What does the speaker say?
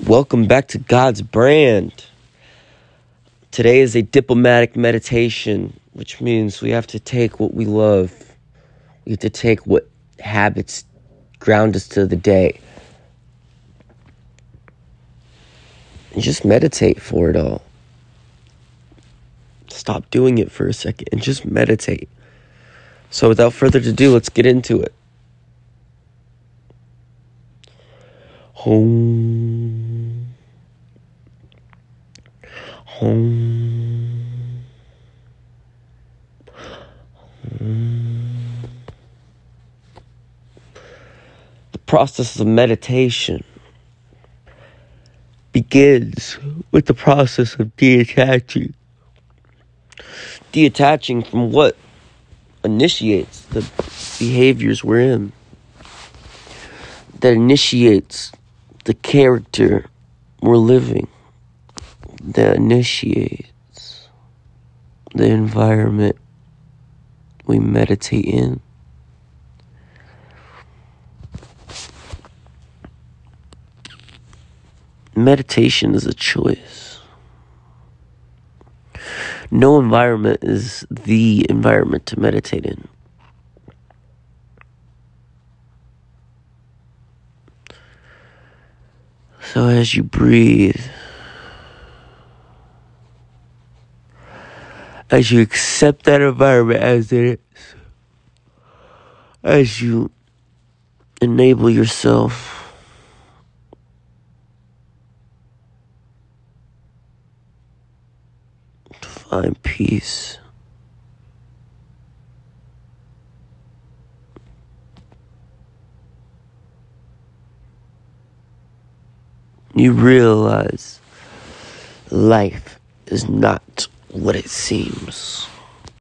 Welcome back to God's brand. Today is a diplomatic meditation, which means we have to take what we love. We have to take what habits ground us to the day. And just meditate for it all. Stop doing it for a second and just meditate. So, without further ado, let's get into it. Home. The process of meditation begins with the process of detaching. Detaching from what initiates the behaviors we're in, that initiates the character we're living that initiates the environment we meditate in. Meditation is a choice. No environment is the environment to meditate in. So as you breathe, as you accept that environment as it is, as you enable yourself to find peace. you realize life is not what it seems.